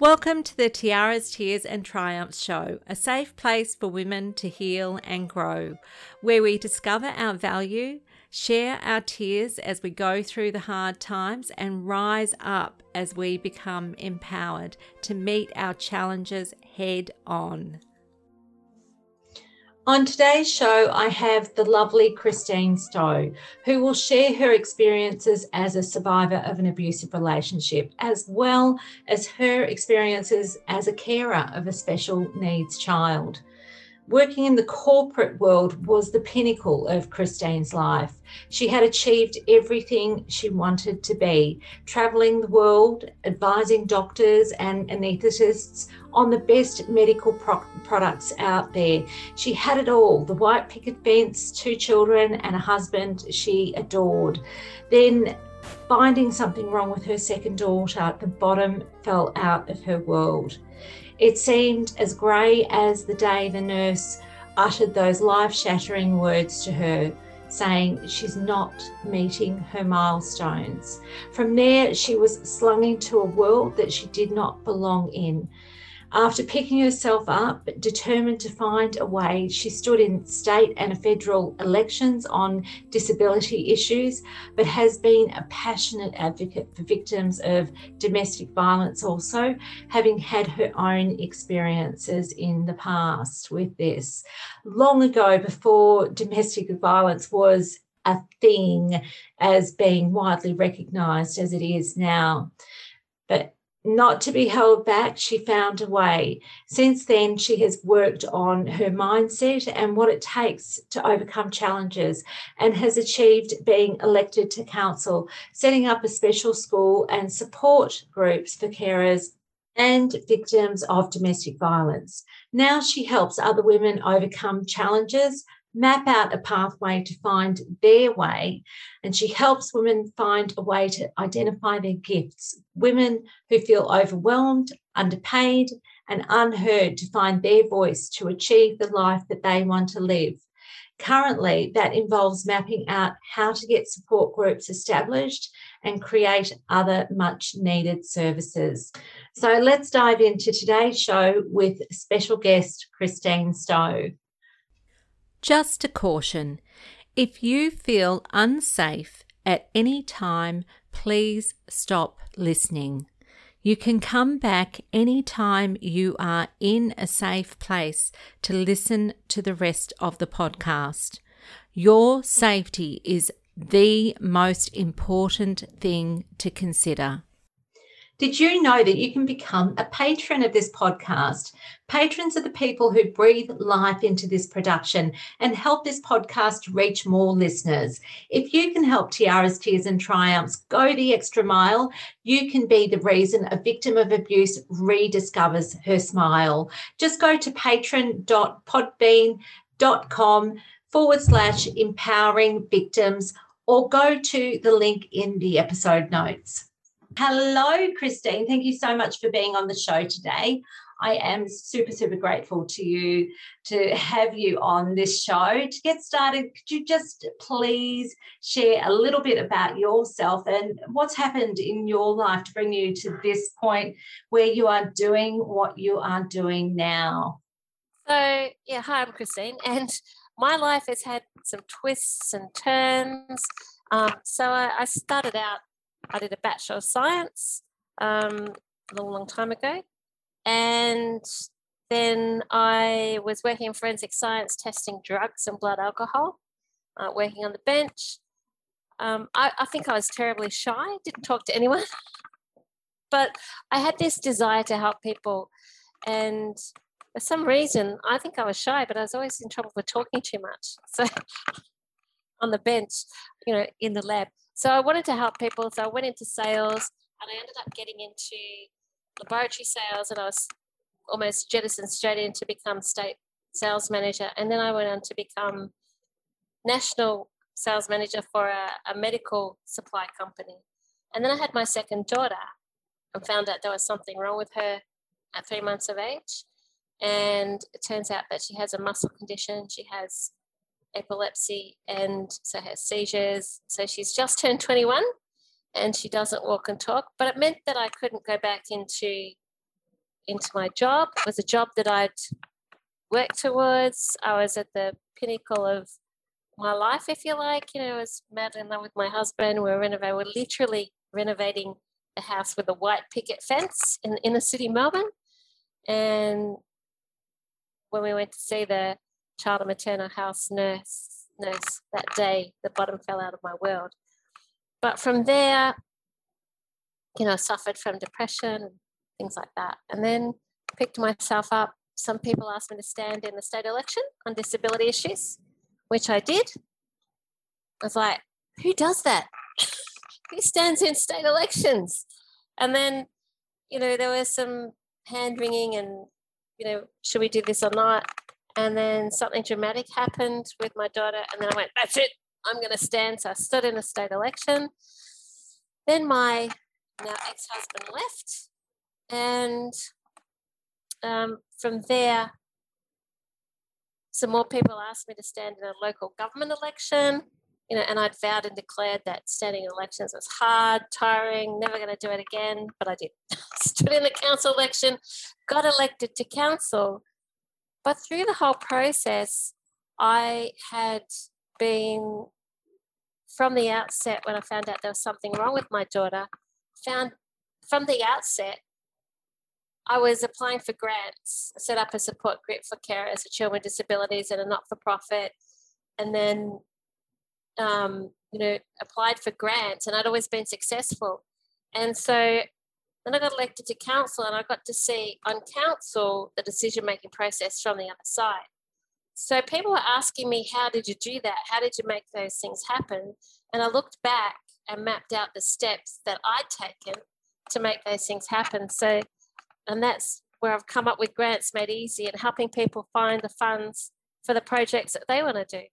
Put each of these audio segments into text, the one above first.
Welcome to the Tiaras, Tears and Triumphs show, a safe place for women to heal and grow, where we discover our value, share our tears as we go through the hard times, and rise up as we become empowered to meet our challenges head on. On today's show, I have the lovely Christine Stowe, who will share her experiences as a survivor of an abusive relationship, as well as her experiences as a carer of a special needs child working in the corporate world was the pinnacle of Christine's life. She had achieved everything she wanted to be, traveling the world, advising doctors and anaesthetists on the best medical pro- products out there. She had it all the white picket fence, two children, and a husband she adored. Then finding something wrong with her second daughter, the bottom fell out of her world. It seemed as grey as the day the nurse uttered those life shattering words to her, saying she's not meeting her milestones. From there, she was slung into a world that she did not belong in. After picking herself up, determined to find a way, she stood in state and federal elections on disability issues, but has been a passionate advocate for victims of domestic violence, also, having had her own experiences in the past with this. Long ago, before domestic violence was a thing as being widely recognised as it is now. But not to be held back, she found a way. Since then, she has worked on her mindset and what it takes to overcome challenges and has achieved being elected to council, setting up a special school and support groups for carers and victims of domestic violence. Now she helps other women overcome challenges map out a pathway to find their way. And she helps women find a way to identify their gifts. Women who feel overwhelmed, underpaid, and unheard to find their voice to achieve the life that they want to live. Currently, that involves mapping out how to get support groups established and create other much needed services. So let's dive into today's show with special guest Christine Stowe. Just a caution if you feel unsafe at any time, please stop listening. You can come back anytime you are in a safe place to listen to the rest of the podcast. Your safety is the most important thing to consider. Did you know that you can become a patron of this podcast? Patrons are the people who breathe life into this production and help this podcast reach more listeners. If you can help Tiara's Tears and Triumphs go the extra mile, you can be the reason a victim of abuse rediscovers her smile. Just go to patron.podbean.com forward slash empowering victims or go to the link in the episode notes. Hello, Christine. Thank you so much for being on the show today. I am super, super grateful to you to have you on this show. To get started, could you just please share a little bit about yourself and what's happened in your life to bring you to this point where you are doing what you are doing now? So, yeah, hi, I'm Christine, and my life has had some twists and turns. Um, so, I, I started out I did a Bachelor of Science um, a long, long time ago. And then I was working in forensic science, testing drugs and blood alcohol, uh, working on the bench. Um, I, I think I was terribly shy, didn't talk to anyone. but I had this desire to help people. And for some reason, I think I was shy, but I was always in trouble for talking too much. So on the bench, you know, in the lab. So I wanted to help people. So I went into sales and I ended up getting into laboratory sales and I was almost jettisoned straight in to become state sales manager. And then I went on to become national sales manager for a, a medical supply company. And then I had my second daughter and found out there was something wrong with her at three months of age. And it turns out that she has a muscle condition. She has epilepsy and so has seizures. So she's just turned 21 and she doesn't walk and talk. But it meant that I couldn't go back into into my job. It was a job that I'd worked towards. I was at the pinnacle of my life, if you like. You know, I was madly in love with my husband. We were renovating, we we're literally renovating a house with a white picket fence in the inner city Melbourne. And when we went to see the child and maternal house nurse, nurse that day, the bottom fell out of my world. But from there, you know, suffered from depression things like that. And then picked myself up. Some people asked me to stand in the state election on disability issues, which I did. I was like, who does that? who stands in state elections? And then, you know, there was some hand wringing and, you know, should we do this or not? And then something dramatic happened with my daughter. And then I went, that's it, I'm going to stand. So I stood in a state election. Then my now ex husband left. And um, from there, some more people asked me to stand in a local government election. You know, and I'd vowed and declared that standing in elections was hard, tiring, never going to do it again. But I did. Stood in the council election, got elected to council. But through the whole process, I had been from the outset when I found out there was something wrong with my daughter, found from the outset, I was applying for grants, set up a support group for carers for children with disabilities and a not for profit, and then, um, you know, applied for grants, and I'd always been successful. And so then I got elected to council, and I got to see on council the decision making process from the other side. So people were asking me, How did you do that? How did you make those things happen? And I looked back and mapped out the steps that I'd taken to make those things happen. So, and that's where I've come up with grants made easy and helping people find the funds for the projects that they want to do.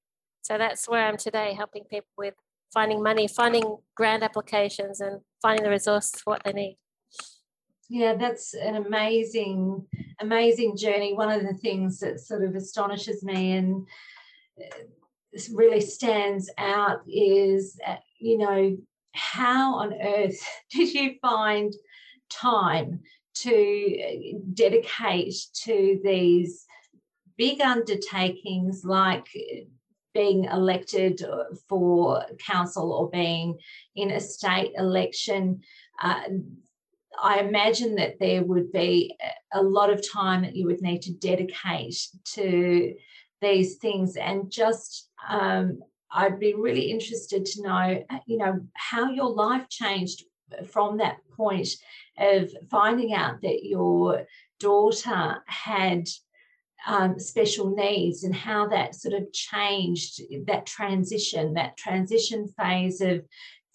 So that's where I'm today, helping people with finding money, finding grant applications, and finding the resources for what they need. Yeah, that's an amazing, amazing journey. One of the things that sort of astonishes me and uh, really stands out is, uh, you know, how on earth did you find time to uh, dedicate to these big undertakings like being elected for council or being in a state election? Uh, I imagine that there would be a lot of time that you would need to dedicate to these things and just um, I'd be really interested to know, you know, how your life changed from that point of finding out that your daughter had um, special needs and how that sort of changed that transition, that transition phase of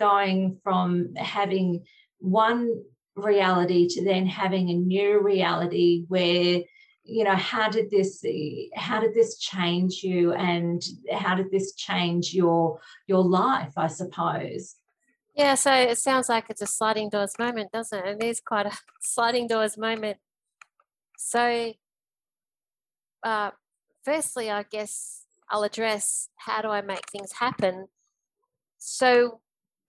going from having one reality to then having a new reality where you know how did this how did this change you and how did this change your your life i suppose? Yeah so it sounds like it's a sliding doors moment doesn't it? It is quite a sliding doors moment. So uh, firstly i guess i'll address how do i make things happen. So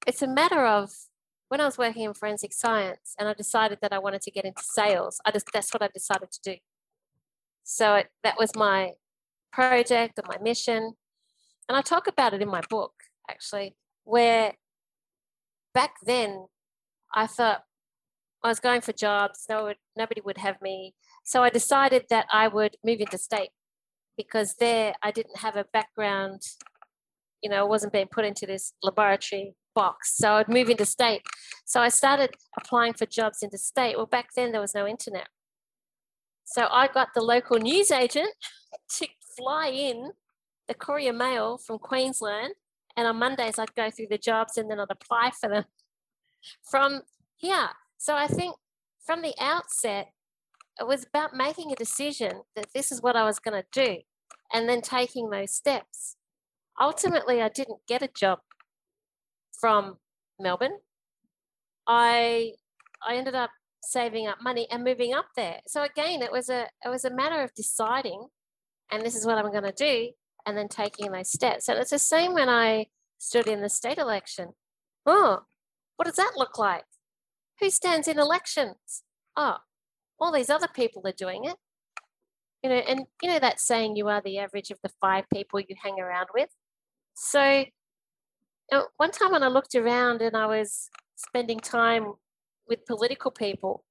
it's a matter of when i was working in forensic science and i decided that i wanted to get into sales i just that's what i decided to do so it, that was my project or my mission. And I talk about it in my book, actually, where back then I thought I was going for jobs, no, nobody would have me. So I decided that I would move into state because there I didn't have a background, you know, I wasn't being put into this laboratory box. So I'd move into state. So I started applying for jobs into state. Well, back then there was no internet. So I got the local news agent to fly in the Courier Mail from Queensland. And on Mondays, I'd go through the jobs and then I'd apply for them from here. So I think from the outset, it was about making a decision that this is what I was going to do and then taking those steps. Ultimately, I didn't get a job from Melbourne. I I ended up saving up money and moving up there. So again, it was a it was a matter of deciding, and this is what I'm going to do, and then taking those steps. And it's the same when I stood in the state election. Oh, what does that look like? Who stands in elections? Oh, all these other people are doing it. You know, and you know that saying, you are the average of the five people you hang around with. So one time when I looked around and I was spending time with political people,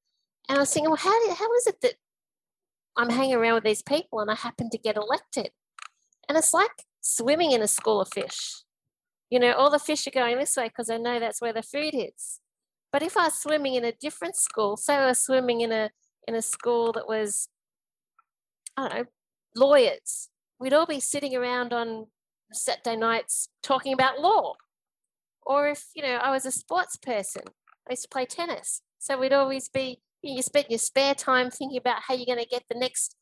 and I was thinking, well, how, how is it that I'm hanging around with these people and I happen to get elected? And it's like swimming in a school of fish. You know, all the fish are going this way because I know that's where the food is. But if I was swimming in a different school, say I was swimming in a in a school that was, I don't know, lawyers, we'd all be sitting around on Saturday nights talking about law. Or if, you know, I was a sports person, I used to play tennis. So we'd always be, you, know, spend your spare time thinking about how you're going to get the next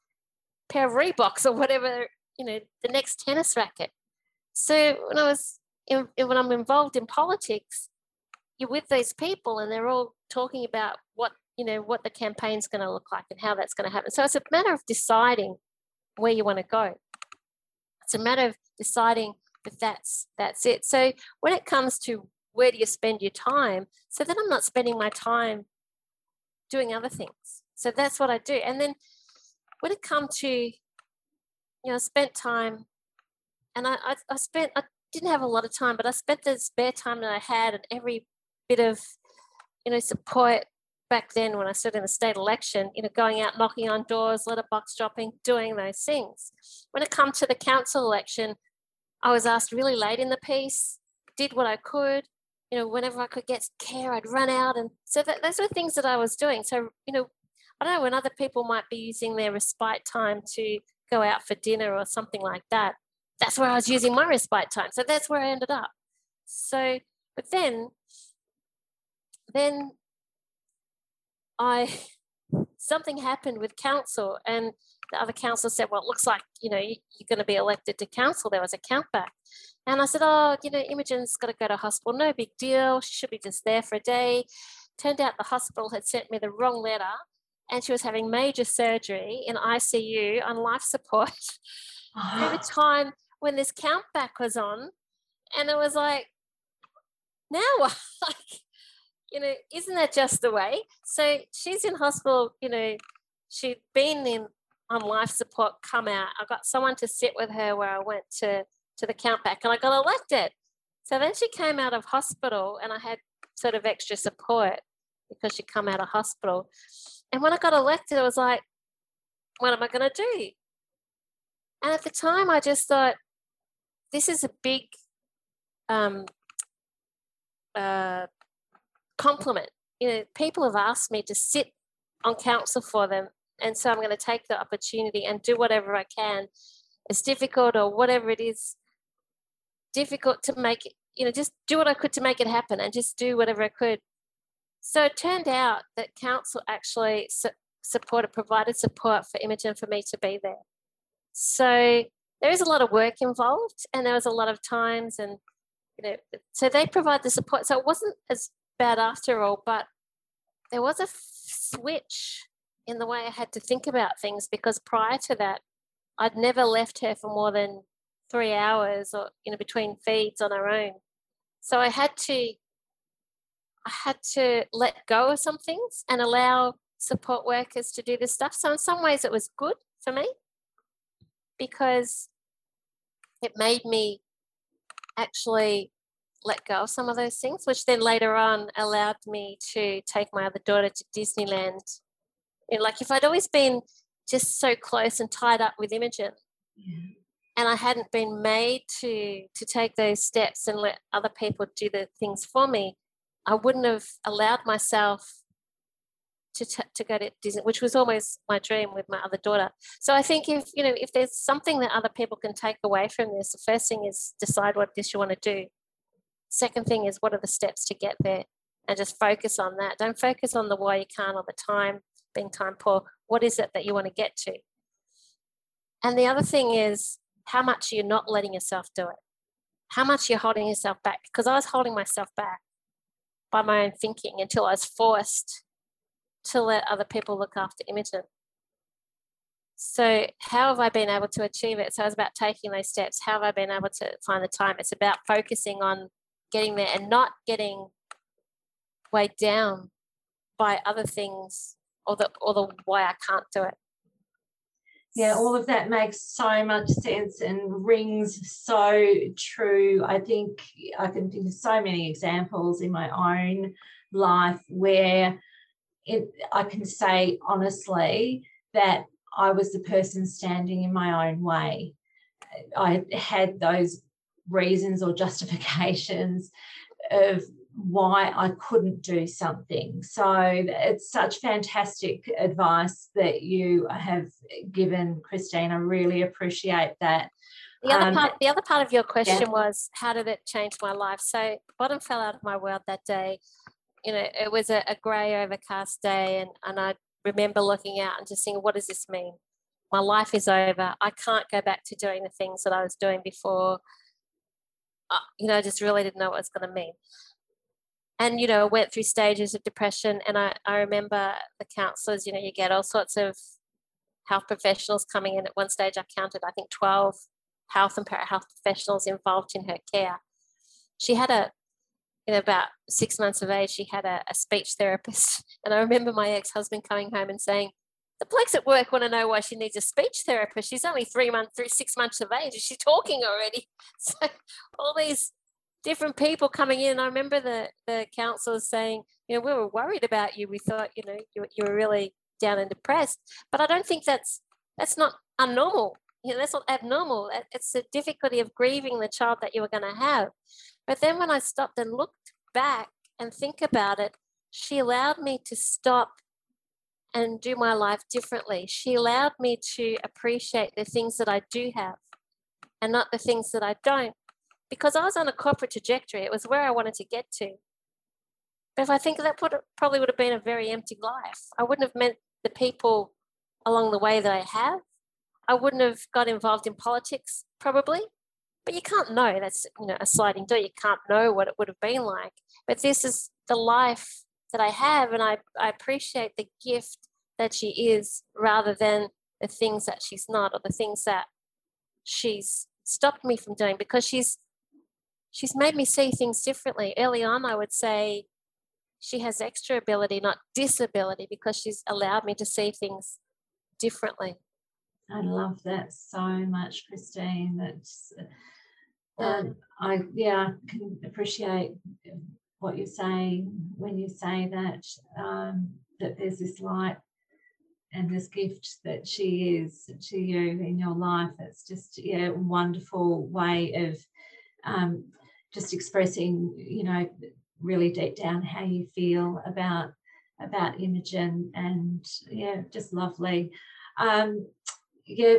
pair of Reeboks or whatever, you know, the next tennis racket. So when I was, in, when I'm involved in politics, you're with these people and they're all talking about what, you know, what the campaign's going to look like and how that's going to happen. So it's a matter of deciding where you want to go. It's a matter of deciding that that's that's it. So when it comes to where do you spend your time, so then I'm not spending my time doing other things. So that's what I do. And then when it comes to, you know, spent time and I, I, I spent, I didn't have a lot of time, but I spent the spare time that I had and every bit of, you know, support back then when I stood in the state election, you know, going out knocking on doors, letterbox dropping, doing those things. When it comes to the council election, I was asked really late in the piece, did what I could. You know, whenever I could get care, I'd run out. And so that, those were things that I was doing. So, you know, I don't know when other people might be using their respite time to go out for dinner or something like that. That's where I was using my respite time. So that's where I ended up. So, but then, then I, something happened with council and the other councillor said, well, it looks like, you know, you're going to be elected to council. There was a countback. And I said, oh, you know, Imogen's got to go to hospital. No big deal. She should be just there for a day. Turned out the hospital had sent me the wrong letter and she was having major surgery in ICU on life support every time when this countback was on. And it was like, now like, you know, isn't that just the way? So she's in hospital, you know, she'd been in on life support come out. I got someone to sit with her where I went to to the count back and I got elected. So then she came out of hospital and I had sort of extra support because she'd come out of hospital. And when I got elected, I was like, what am I going to do? And at the time, I just thought, this is a big um, uh, compliment. You know, people have asked me to sit on council for them and so I'm going to take the opportunity and do whatever I can. It's difficult or whatever it is, difficult to make you know, just do what I could to make it happen and just do whatever I could. So it turned out that council actually su- supported, provided support for Imogen for me to be there. So there is a lot of work involved and there was a lot of times and, you know, so they provide the support. So it wasn't as bad after all, but there was a f- switch in the way I had to think about things because prior to that, I'd never left her for more than three hours or you know between feeds on her own. So I had to I had to let go of some things and allow support workers to do this stuff. So in some ways it was good for me because it made me actually let go of some of those things, which then later on allowed me to take my other daughter to Disneyland you know, like if I'd always been just so close and tied up with Imogen, yeah. and I hadn't been made to to take those steps and let other people do the things for me, I wouldn't have allowed myself to t- to go to Disney, which was always my dream with my other daughter. So I think if you know if there's something that other people can take away from this, the first thing is decide what this you want to do. Second thing is what are the steps to get there, and just focus on that. Don't focus on the why you can't or the time being time poor, what is it that you want to get to? And the other thing is how much you're not letting yourself do it, how much you're holding yourself back. Because I was holding myself back by my own thinking until I was forced to let other people look after Imogen. So, how have I been able to achieve it? So, it's about taking those steps. How have I been able to find the time? It's about focusing on getting there and not getting weighed down by other things or the or the why I can't do it. Yeah, all of that makes so much sense and rings so true. I think I can think of so many examples in my own life where it, I can say honestly that I was the person standing in my own way. I had those reasons or justifications of why I couldn't do something. So it's such fantastic advice that you have given, Christine. I really appreciate that. The other um, part, the other part of your question yeah. was, how did it change my life? So bottom fell out of my world that day. You know, it was a, a grey, overcast day, and and I remember looking out and just thinking, what does this mean? My life is over. I can't go back to doing the things that I was doing before. Uh, you know, I just really didn't know what it was going to mean and you know went through stages of depression and I, I remember the counselors you know you get all sorts of health professionals coming in at one stage i counted i think 12 health and para-health professionals involved in her care she had a in about six months of age she had a, a speech therapist and i remember my ex-husband coming home and saying the blokes at work want to know why she needs a speech therapist. She's only three months, through six months of age. Is she talking already? So all these different people coming in. I remember the the counsellors saying, you know, we were worried about you. We thought, you know, you, you were really down and depressed. But I don't think that's that's not abnormal. You know, that's not abnormal. It's the difficulty of grieving the child that you were going to have. But then when I stopped and looked back and think about it, she allowed me to stop and do my life differently. She allowed me to appreciate the things that I do have and not the things that I don't because I was on a corporate trajectory. It was where I wanted to get to. But if I think that would, probably would have been a very empty life. I wouldn't have met the people along the way that I have. I wouldn't have got involved in politics probably. But you can't know. That's you know a sliding door. You can't know what it would have been like. But this is the life that I have, and I, I appreciate the gift that she is rather than the things that she's not or the things that she's stopped me from doing because she's she's made me see things differently. Early on, I would say she has extra ability, not disability, because she's allowed me to see things differently. I love that so much, Christine. That's um, I yeah can appreciate what you're saying when you say that um, that there's this light and this gift that she is to you in your life. It's just yeah, a wonderful way of um, just expressing, you know, really deep down how you feel about about Imogen and yeah, just lovely. Um, yeah,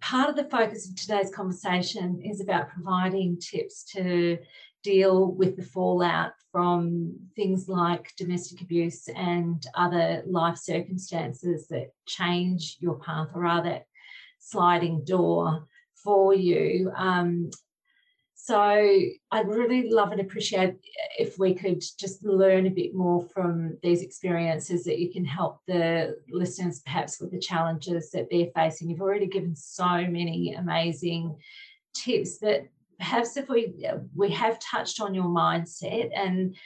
part of the focus of today's conversation is about providing tips to deal with the fallout from things like domestic abuse and other life circumstances that change your path or are that sliding door for you. Um, so I'd really love and appreciate if we could just learn a bit more from these experiences that you can help the listeners perhaps with the challenges that they're facing. You've already given so many amazing tips that perhaps if we we have touched on your mindset and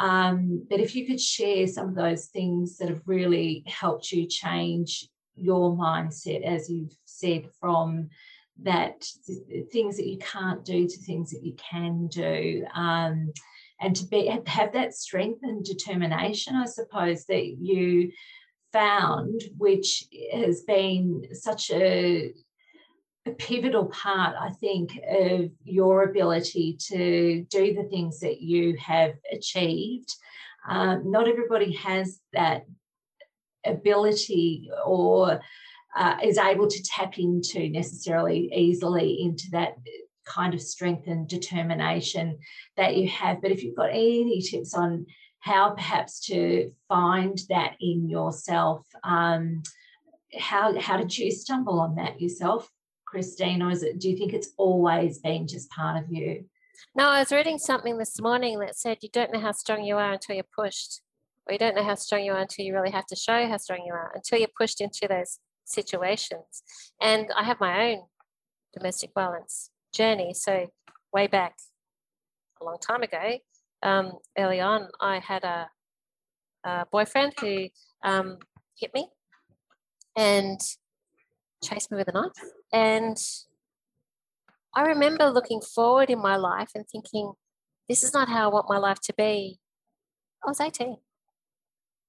um, but if you could share some of those things that have really helped you change your mindset as you've said from that things that you can't do to things that you can do um, and to be have that strength and determination i suppose that you found which has been such a, a pivotal part i think of your ability to do the things that you have achieved. Um, not everybody has that ability or uh, is able to tap into necessarily easily into that kind of strength and determination that you have. But if you've got any tips on how perhaps to find that in yourself, um, how how did you stumble on that yourself, Christine, or is it? Do you think it's always been just part of you? No, I was reading something this morning that said you don't know how strong you are until you're pushed, or you don't know how strong you are until you really have to show how strong you are, until you're pushed into those situations. And I have my own domestic violence journey. So, way back a long time ago, um, early on, I had a, a boyfriend who um, hit me and chased me with a knife. And I remember looking forward in my life and thinking, this is not how I want my life to be. I was 18,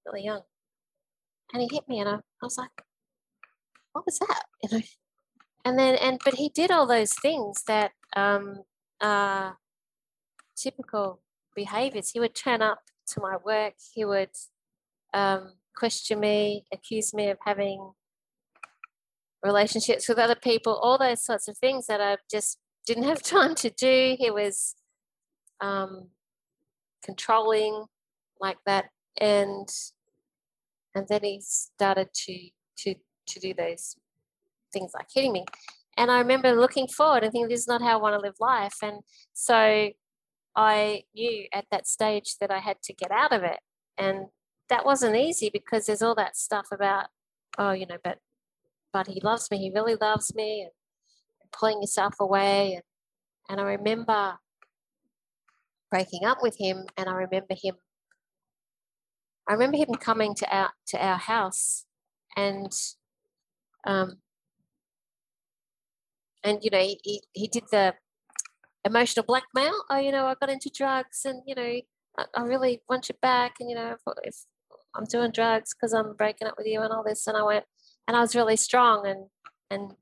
really young. And he hit me and I, I was like, what was that? You know? And then, and, but he did all those things that um, are typical behaviors. He would turn up to my work, he would um, question me, accuse me of having relationships with other people, all those sorts of things that I just didn't have time to do. He was um, controlling like that, and and then he started to to to do those things like hitting me. And I remember looking forward and thinking, this is not how I want to live life. And so I knew at that stage that I had to get out of it. And that wasn't easy because there's all that stuff about, oh, you know, but but he loves me, he really loves me, and pulling yourself away. And, and I remember breaking up with him, and I remember him. I remember him coming to our to our house, and um, and you know he, he, he did the emotional blackmail. Oh, you know, I got into drugs, and you know, I, I really want you back, and you know, if, if I'm doing drugs because I'm breaking up with you and all this, and I went, and I was really strong and and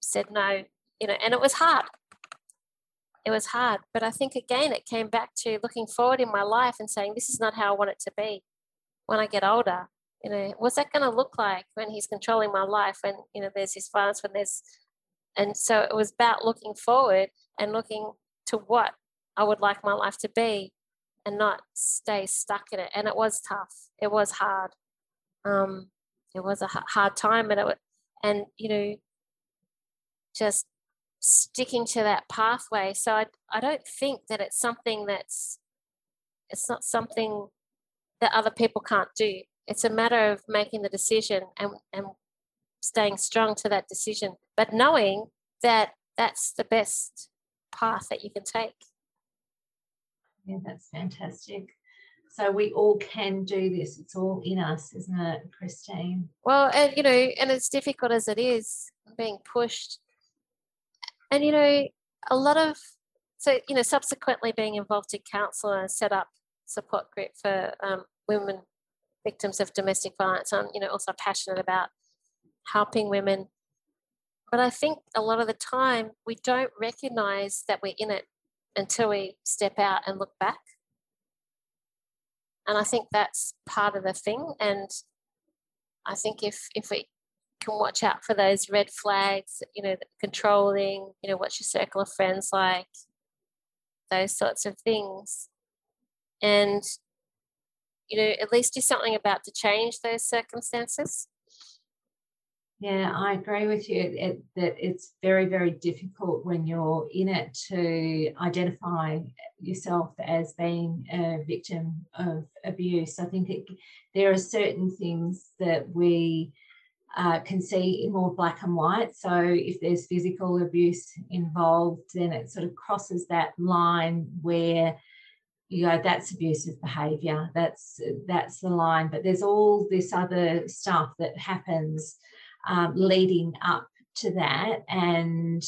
said no, you know, and it was hard. It was hard, but I think again it came back to looking forward in my life and saying this is not how I want it to be when I get older. You know, what's that going to look like when he's controlling my life? When you know there's this violence, when there's, and so it was about looking forward and looking to what I would like my life to be, and not stay stuck in it. And it was tough. It was hard. Um, it was a hard time and it and you know just sticking to that pathway so I, I don't think that it's something that's it's not something that other people can't do it's a matter of making the decision and, and staying strong to that decision but knowing that that's the best path that you can take yeah that's fantastic so we all can do this. It's all in us, isn't it, Christine? Well, and you know, and as difficult as it is, being pushed, and you know, a lot of so you know, subsequently being involved in council and set up support group for um, women victims of domestic violence. I'm you know also passionate about helping women, but I think a lot of the time we don't recognise that we're in it until we step out and look back. And I think that's part of the thing. And I think if if we can watch out for those red flags, you know, controlling, you know, what's your circle of friends like, those sorts of things. And, you know, at least do something about to change those circumstances. Yeah, I agree with you that it's very, very difficult when you're in it to identify yourself as being a victim of abuse. I think it, there are certain things that we uh, can see in more black and white. So if there's physical abuse involved, then it sort of crosses that line where you go that's abusive behavior that's that's the line. But there's all this other stuff that happens um, leading up to that, and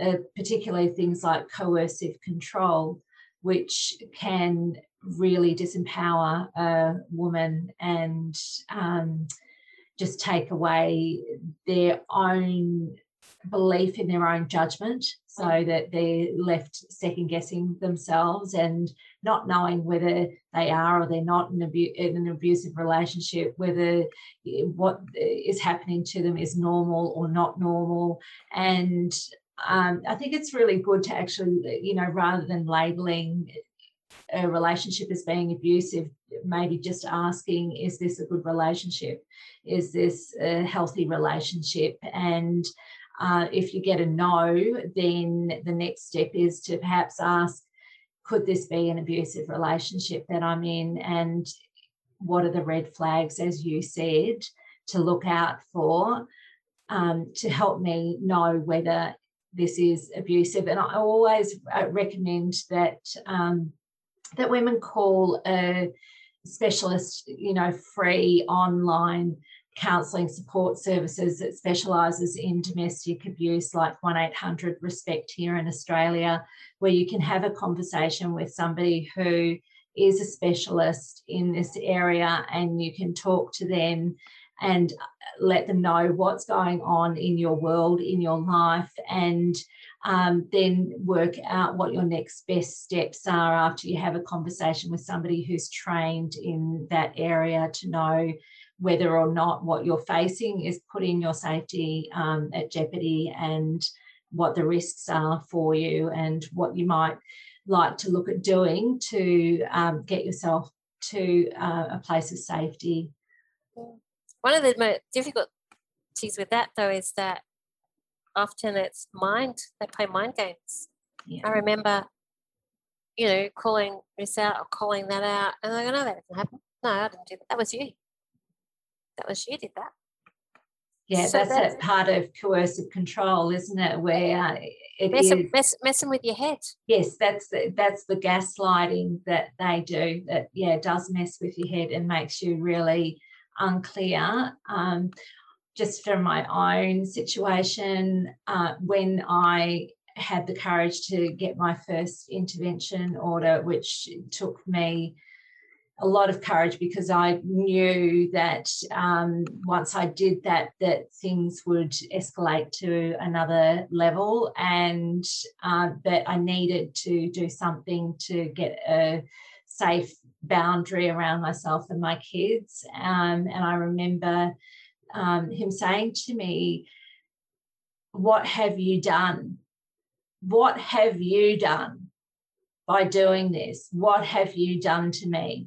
uh, particularly things like coercive control, which can really disempower a woman and um, just take away their own belief in their own judgment so that they're left second guessing themselves and not knowing whether they are or they're not in, abu- in an abusive relationship, whether eh, what eh, is happening to them is normal or not normal. And um, I think it's really good to actually, eh, you know, rather than labeling a relationship as being abusive, maybe just asking, is this a good relationship? Is this a healthy relationship? And uh, if you get a no, then the next step is to perhaps ask, could this be an abusive relationship that I'm in? And what are the red flags, as you said, to look out for um, to help me know whether this is abusive? And I always uh, recommend that um, that women call a specialist, you know, free online counselling support services that specialises in domestic abuse, like 1800 Respect here in Australia, where you can have a conversation with somebody who is a specialist in this area and you can talk to them and let them know what's going on in your world, in your life, and um, then work out what your next best steps are after you have a conversation with somebody who's trained in that area to know whether or not what you're facing is putting your safety um, at jeopardy and what the risks are for you and what you might like to look at doing to um, get yourself to uh, a place of safety. One of the most difficulties with that, though, is that often it's mind, they play mind games. Yeah. I remember, you know, calling this out or calling that out, and I go, no, that didn't happen. No, I didn't do that. That was you. That was you did that. Yeah, so that's, that's a part of coercive control, isn't it? Where it messing, is, mess, messing with your head. Yes, that's the, that's the gaslighting that they do. That yeah, does mess with your head and makes you really unclear. Um, just from my own situation, uh, when I had the courage to get my first intervention order, which took me a lot of courage because I knew that um, once I did that, that things would escalate to another level, and uh, that I needed to do something to get a safe boundary around myself and my kids. Um, and I remember um, him saying to me, "What have you done? What have you done?" By doing this, what have you done to me?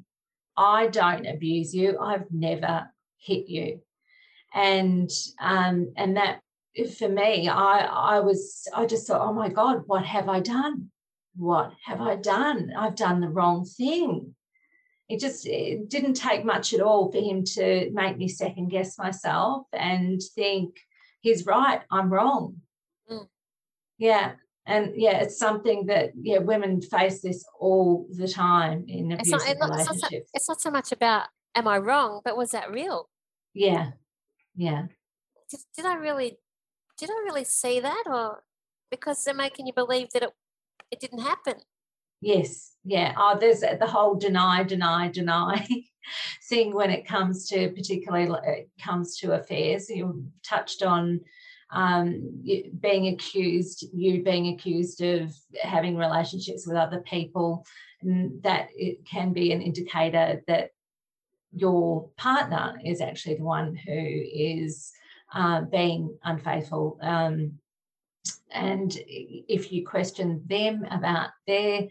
I don't abuse you. I've never hit you. And um, and that for me, I I was I just thought, oh my God, what have I done? What have I done? I've done the wrong thing. It just it didn't take much at all for him to make me second guess myself and think he's right, I'm wrong. Mm. Yeah and yeah it's something that yeah women face this all the time in abusive it's not, relationships it's not, so, it's not so much about am i wrong but was that real? Yeah yeah. Did, did i really did i really see that or because they're making you believe that it, it didn't happen? Yes yeah. Oh there's the whole deny deny deny thing when it comes to particularly it comes to affairs. You touched on um, being accused, you being accused of having relationships with other people, that it can be an indicator that your partner is actually the one who is uh, being unfaithful. Um, and if you question them about their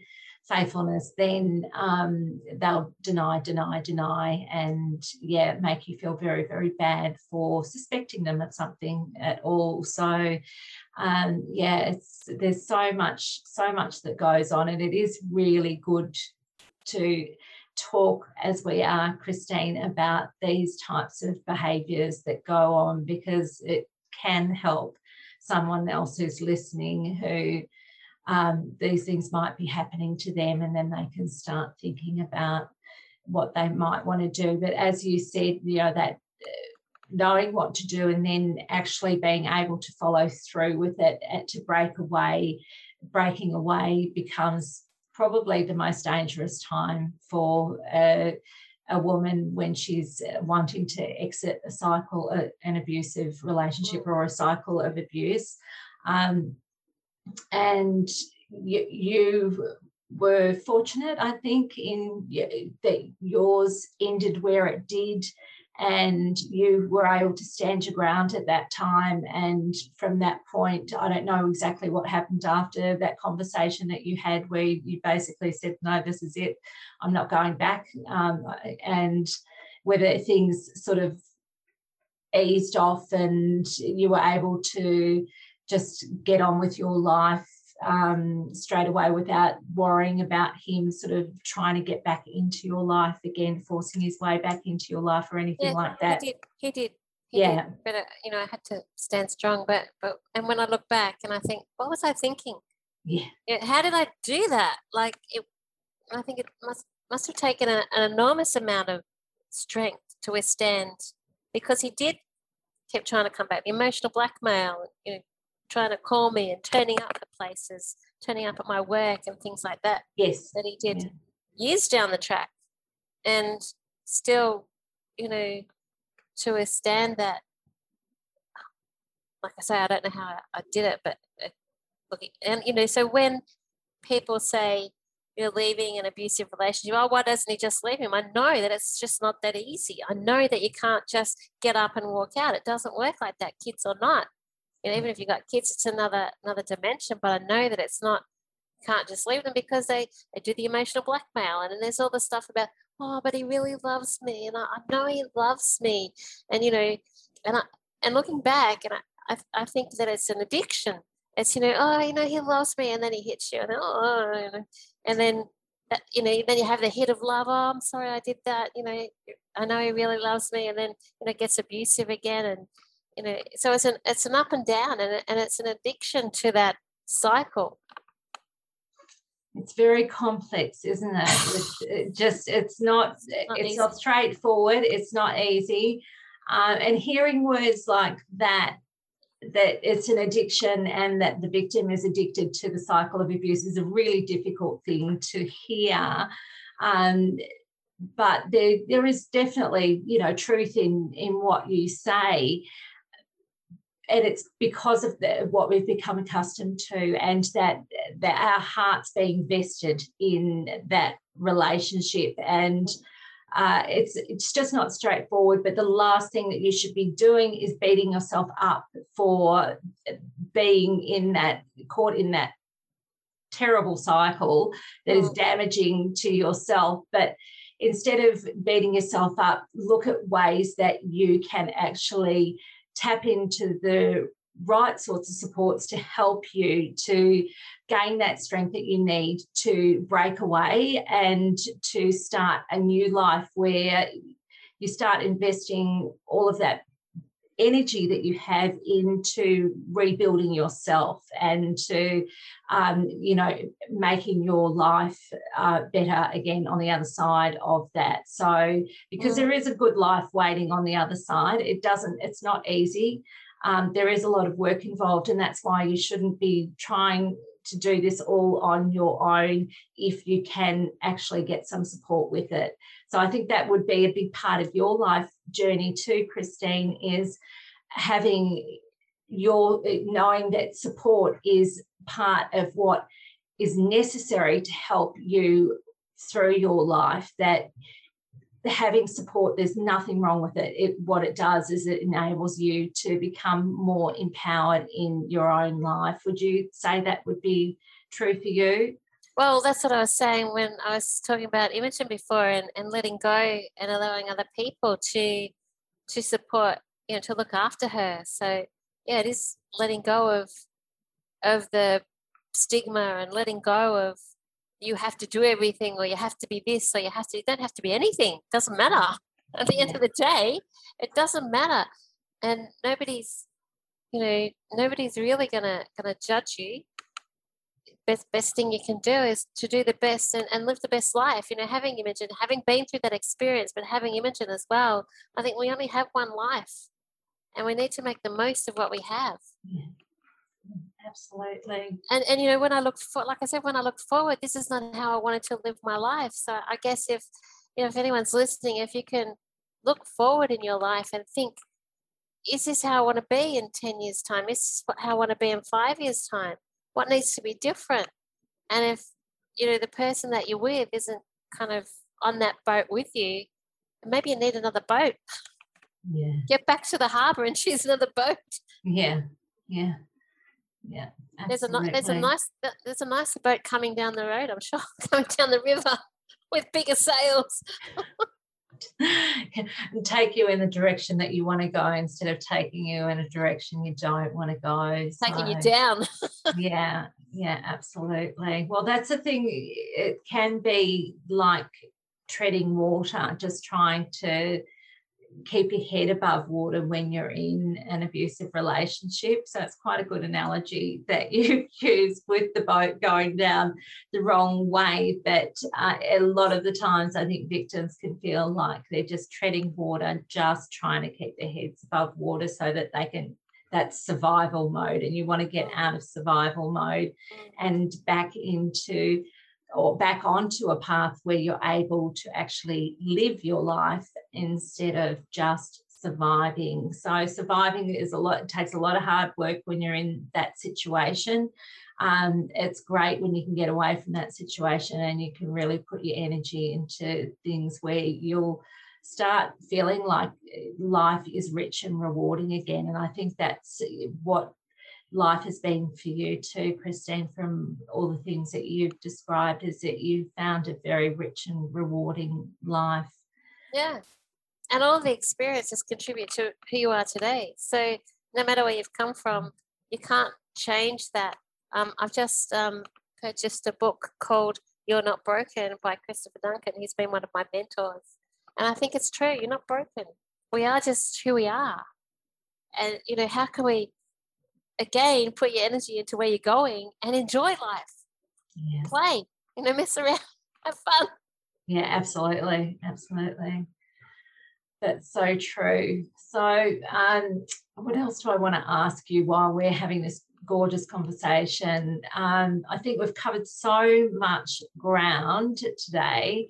faithfulness, then um, they'll deny, deny, deny, and yeah, make you feel very, very bad for suspecting them of something at all. So, um, yeah, there's so much, so much that goes on, and it is really good to talk as we are, Christine, about these types of behaviours that go on because it can help someone else who's listening who um, these things might be happening to them, and then they can start thinking about what they might want to do. But as you said, you know, that uh, knowing what to do and then actually being able to follow through with it to break away, breaking away becomes probably the most dangerous time for a, a woman when she's uh, wanting to exit a cycle, uh, an abusive relationship or a cycle of abuse. Um, and you, you were fortunate, I think, in that yours ended where it did, and you were able to stand your ground at that time. And from that point, I don't know exactly what happened after that conversation that you had, where you basically said, "No, this is it. I'm not going back," um, and whether things sort of eased off and you were able to just get on with your life um, straight away without worrying about him sort of trying to get back into your life again, forcing his way back into your life or anything yeah, like that. He did. He did. He yeah. Did. But uh, you know, I had to stand strong. But but and when I look back and I think, what was I thinking? Yeah. how did I do that? Like it. I think it must must have taken a, an enormous amount of strength to withstand because he did kept trying to come back. The emotional blackmail, you know, trying to call me and turning up at places, turning up at my work and things like that. Yes. That he did yeah. years down the track. And still, you know, to withstand that, like I say, I don't know how I did it, but it, look, and you know, so when people say, you're leaving an abusive relationship. Oh, why doesn't he just leave him? I know that it's just not that easy. I know that you can't just get up and walk out. It doesn't work like that, kids or not. Know, even if you've got kids, it's another another dimension. But I know that it's not can't just leave them because they, they do the emotional blackmail. And then there's all the stuff about oh but he really loves me and I, I know he loves me. And you know and I and looking back and I, I, I think that it's an addiction. It's you know oh you know he loves me and then he hits you and then oh and then that, you know then you have the hit of love oh i'm sorry i did that you know. I know he really loves me and then you know gets abusive again and you know so it's an it's an up and down and, and it's an addiction to that cycle. It's very complex isn't it? It's it just it's not it's, not, it's not straightforward. It's not easy. Um, and hearing words like that that it's an addiction and that the victim is addicted to the cycle of abuse is a really difficult thing to hear. Um, but there, there is definitely, you know, truth in in what you say, and it's because of the, what we've become accustomed to, and that that our hearts being vested in that relationship and uh, it's it's just not straightforward. But the last thing that you should be doing is beating yourself up for being in that caught in that terrible cycle that is mm. damaging to yourself. But instead of beating yourself up, look at ways that you can actually tap into the right sorts of supports to help you to gain that strength that you need to break away and to start a new life where you start investing all of that energy that you have into rebuilding yourself and to um, you know making your life uh, better again on the other side of that so because mm. there is a good life waiting on the other side it doesn't it's not easy um, there is a lot of work involved, and that's why you shouldn't be trying to do this all on your own if you can actually get some support with it. So I think that would be a big part of your life journey too, Christine, is having your knowing that support is part of what is necessary to help you through your life that having support there's nothing wrong with it. it what it does is it enables you to become more empowered in your own life. Would you say that would be true for you? Well that's what i was saying when i was talking about imogen before and, and letting go and allowing other people to to support you know to look after her. So yeah it is letting go of of the stigma and letting go of you have to do everything or you have to be this or you have to you don't have to be anything it doesn't matter. At the end of the day it doesn't matter. And nobody's you know nobody's really gonna gonna judge you. Best best thing you can do is to do the best and, and live the best life. You know having imogen having been through that experience but having imogen as well i think we only have one life and we need to make the most of what we have. Yeah. Absolutely. And and you know, when I looked for like I said, when I looked forward, this is not how I wanted to live my life. So I guess if you know if anyone's listening, if you can look forward in your life and think, is this how I want to be in 10 years' time? Is this how I want to be in five years' time? What needs to be different? And if you know the person that you're with isn't kind of on that boat with you, maybe you need another boat. Yeah. Get back to the harbour and choose another boat. Yeah. Yeah yeah. There's a there's a nice there's a nice boat coming down the road. I'm sure coming down the river with bigger sails. and take you in the direction that you want to go instead of taking you in a direction you don't want to go. Taking so, you down. yeah, yeah, absolutely. Well, that's the thing. It can be like treading water, just trying to keep your head above water when you're in an abusive relationship. So it's quite a good analogy that you use with the boat going down the wrong way. But uh, a lot of the times, I think victims can feel like they're just treading water, just trying to keep their heads above water so that they can. That's survival mode, and you want to get out of survival mode and back into or back onto a path where you're able to actually live your life instead of just surviving. So surviving is a lot, takes a lot of hard work when you're in that situation. Um, it's great when you can get away from that situation and you can really put your energy into things where you'll start feeling like life is rich and rewarding again. And I think that's what life has been for you too, Christine, from all the things that you've described, is that you found a very rich and rewarding life. Yeah. And all the experiences contribute to who you are today. So no matter where you've come from, you can't change that. Um, I've just um, purchased a book called You're Not Broken by Christopher Duncan. He's been one of my mentors. And I think it's true. You're not broken. We are just who we are. And, you know, how can we again, put your energy into where you're going and enjoy life. Yeah. Play, you know, mess around, have fun. Yeah, absolutely. Absolutely. That's so true. So, um, what else do I want to ask you while we're having this gorgeous conversation? Um, I think we've covered so much ground today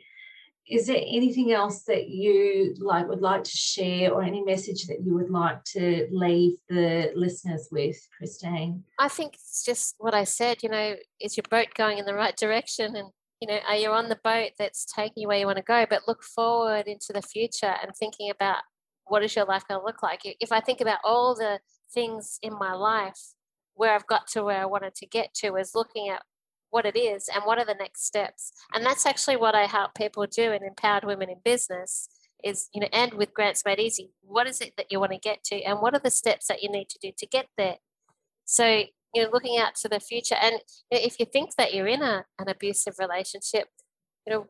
is there anything else that you like would like to share or any message that you would like to leave the listeners with christine? I think it's just what i said you know is your boat going in the right direction? And you know are you on the boat that's taking you where you want to go? But look forward into the future and thinking about what is your life going to look like? If i think about all the things in my life where i've got to where i wanted to get to is looking at what it is and what are the next steps. And that's actually what i help people do in empowered women in business is you know and with grants made easy what is it that you want to get to and what are the steps that you need to do to get there? So you know looking out to the future and if you think that you're in a, an abusive relationship you know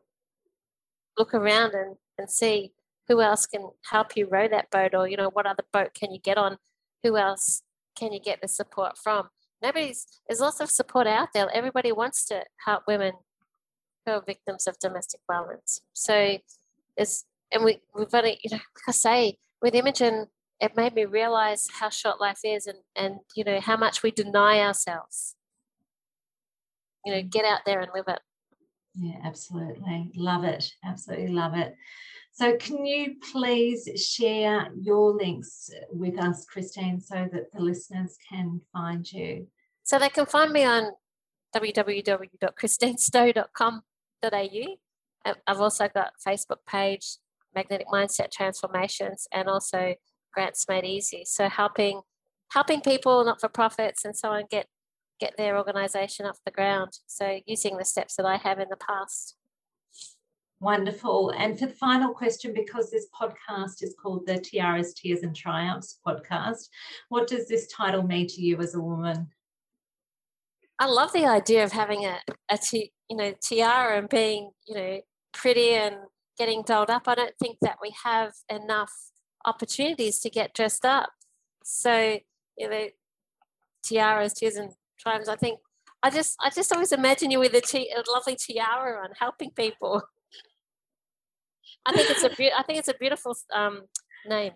look around and, and see who else can help you row that boat or you know what other boat can you get on? Who else can you get the support from nobody's there's lots of support out there. Everybody wants to help women who are victims of domestic violence. So it's and we we've to, you know, like I say, with Imogen, it made me realize how short life is and and you know how much we deny ourselves. You know, get out there and live it. Yeah, absolutely. Love it. Absolutely love it. So, can you please share your links with us, Christine, so that the listeners can find you? So, they can find me on www.christinestowe.com.au. I've also got Facebook page, Magnetic Mindset Transformations, and also Grants Made Easy. So, helping helping people, not for profits, and so on get get their organisation off the ground. So, using the steps that I have in the past. Wonderful. And for the final question, because this podcast is called the Tiaras, Tears and Triumphs podcast, what does this title mean to you as a woman? I love the idea of having a, a you know tiara and being you know pretty and getting dolled up. I don't think that we have enough opportunities to get dressed up. So you know, tiaras, tears and triumphs. I think I just I just always imagine you with a, a lovely tiara on, helping people. I think it's a be- I think it's a beautiful um, name.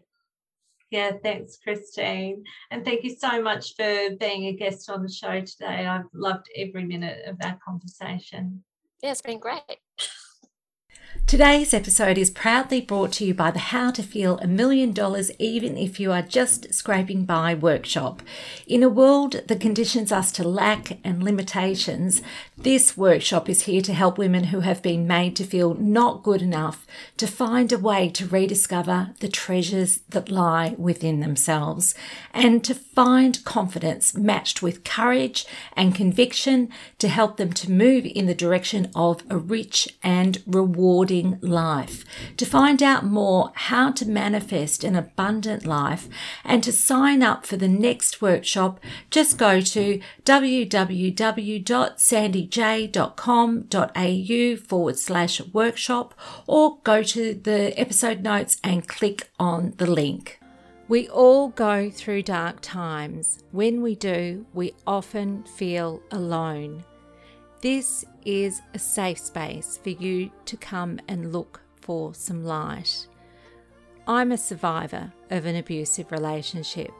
Yeah, thanks, Christine. And thank you so much for being a guest on the show today. I've loved every minute of our conversation. Yeah, it's been great. Today's episode is proudly brought to you by the How to Feel a Million Dollars Even If You Are Just Scraping By workshop. In a world that conditions us to lack and limitations, this workshop is here to help women who have been made to feel not good enough to find a way to rediscover the treasures that lie within themselves and to find confidence matched with courage and conviction to help them to move in the direction of a rich and rewarding life. To find out more how to manifest an abundant life and to sign up for the next workshop, just go to www.sandyj.com.au forward slash workshop or go to the episode notes and click on the link. We all go through dark times. When we do, we often feel alone. This is a safe space for you to come and look for some light. I'm a survivor of an abusive relationship,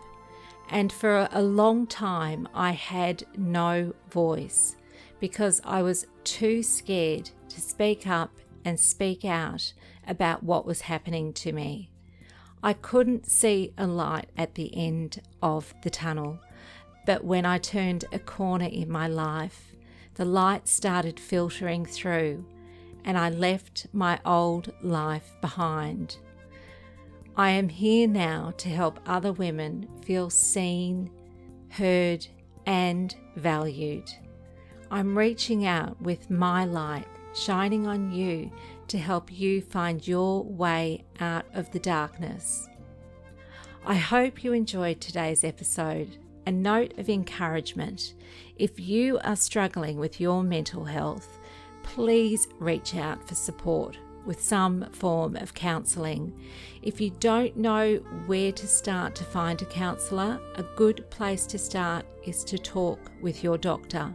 and for a long time I had no voice because I was too scared to speak up and speak out about what was happening to me. I couldn't see a light at the end of the tunnel, but when I turned a corner in my life, the light started filtering through and I left my old life behind. I am here now to help other women feel seen, heard, and valued. I'm reaching out with my light shining on you to help you find your way out of the darkness. I hope you enjoyed today's episode. A note of encouragement if you are struggling with your mental health, please reach out for support with some form of counselling. If you don't know where to start to find a counsellor, a good place to start is to talk with your doctor.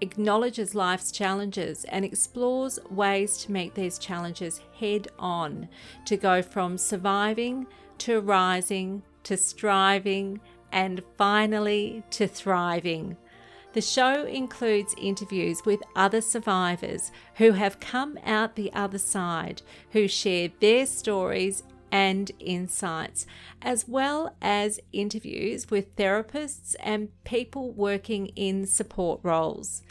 acknowledges life's challenges and explores ways to meet these challenges head on, to go from surviving to rising to striving and finally to thriving. The show includes interviews with other survivors who have come out the other side, who share their stories and insights, as well as interviews with therapists and people working in support roles.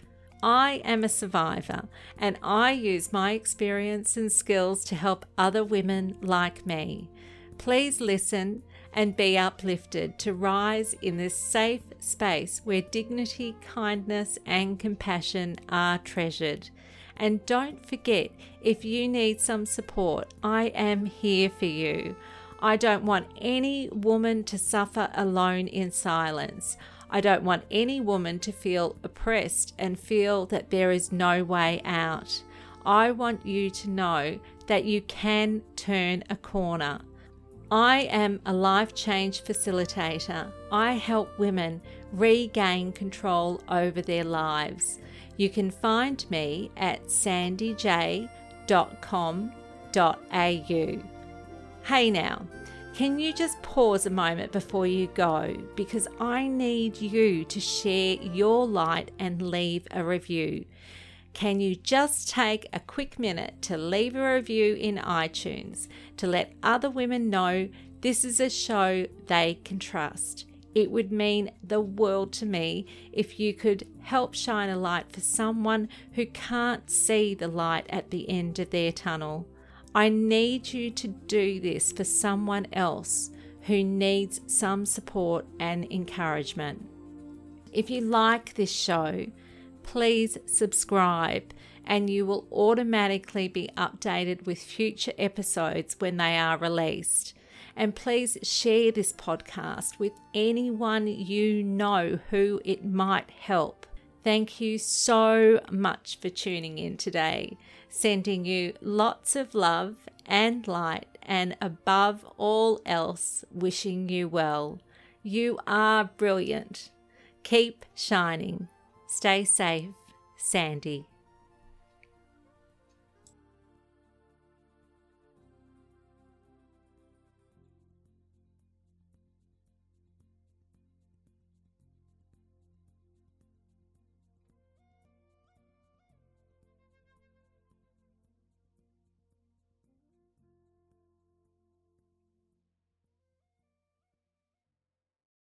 I am a survivor and I use my experience and skills to help other women like me. Please listen and be uplifted to rise in this safe space where dignity, kindness, and compassion are treasured. And don't forget, if you need some support, I am here for you. I don't want any woman to suffer alone in silence. I don't want any woman to feel oppressed and feel that there is no way out. I want you to know that you can turn a corner. I am a life change facilitator. I help women regain control over their lives. You can find me at sandyj.com.au. Hey now, can you just pause a moment before you go? Because I need you to share your light and leave a review. Can you just take a quick minute to leave a review in iTunes to let other women know this is a show they can trust? It would mean the world to me if you could help shine a light for someone who can't see the light at the end of their tunnel. I need you to do this for someone else who needs some support and encouragement. If you like this show, please subscribe and you will automatically be updated with future episodes when they are released. And please share this podcast with anyone you know who it might help. Thank you so much for tuning in today. Sending you lots of love and light, and above all else, wishing you well. You are brilliant. Keep shining. Stay safe, Sandy.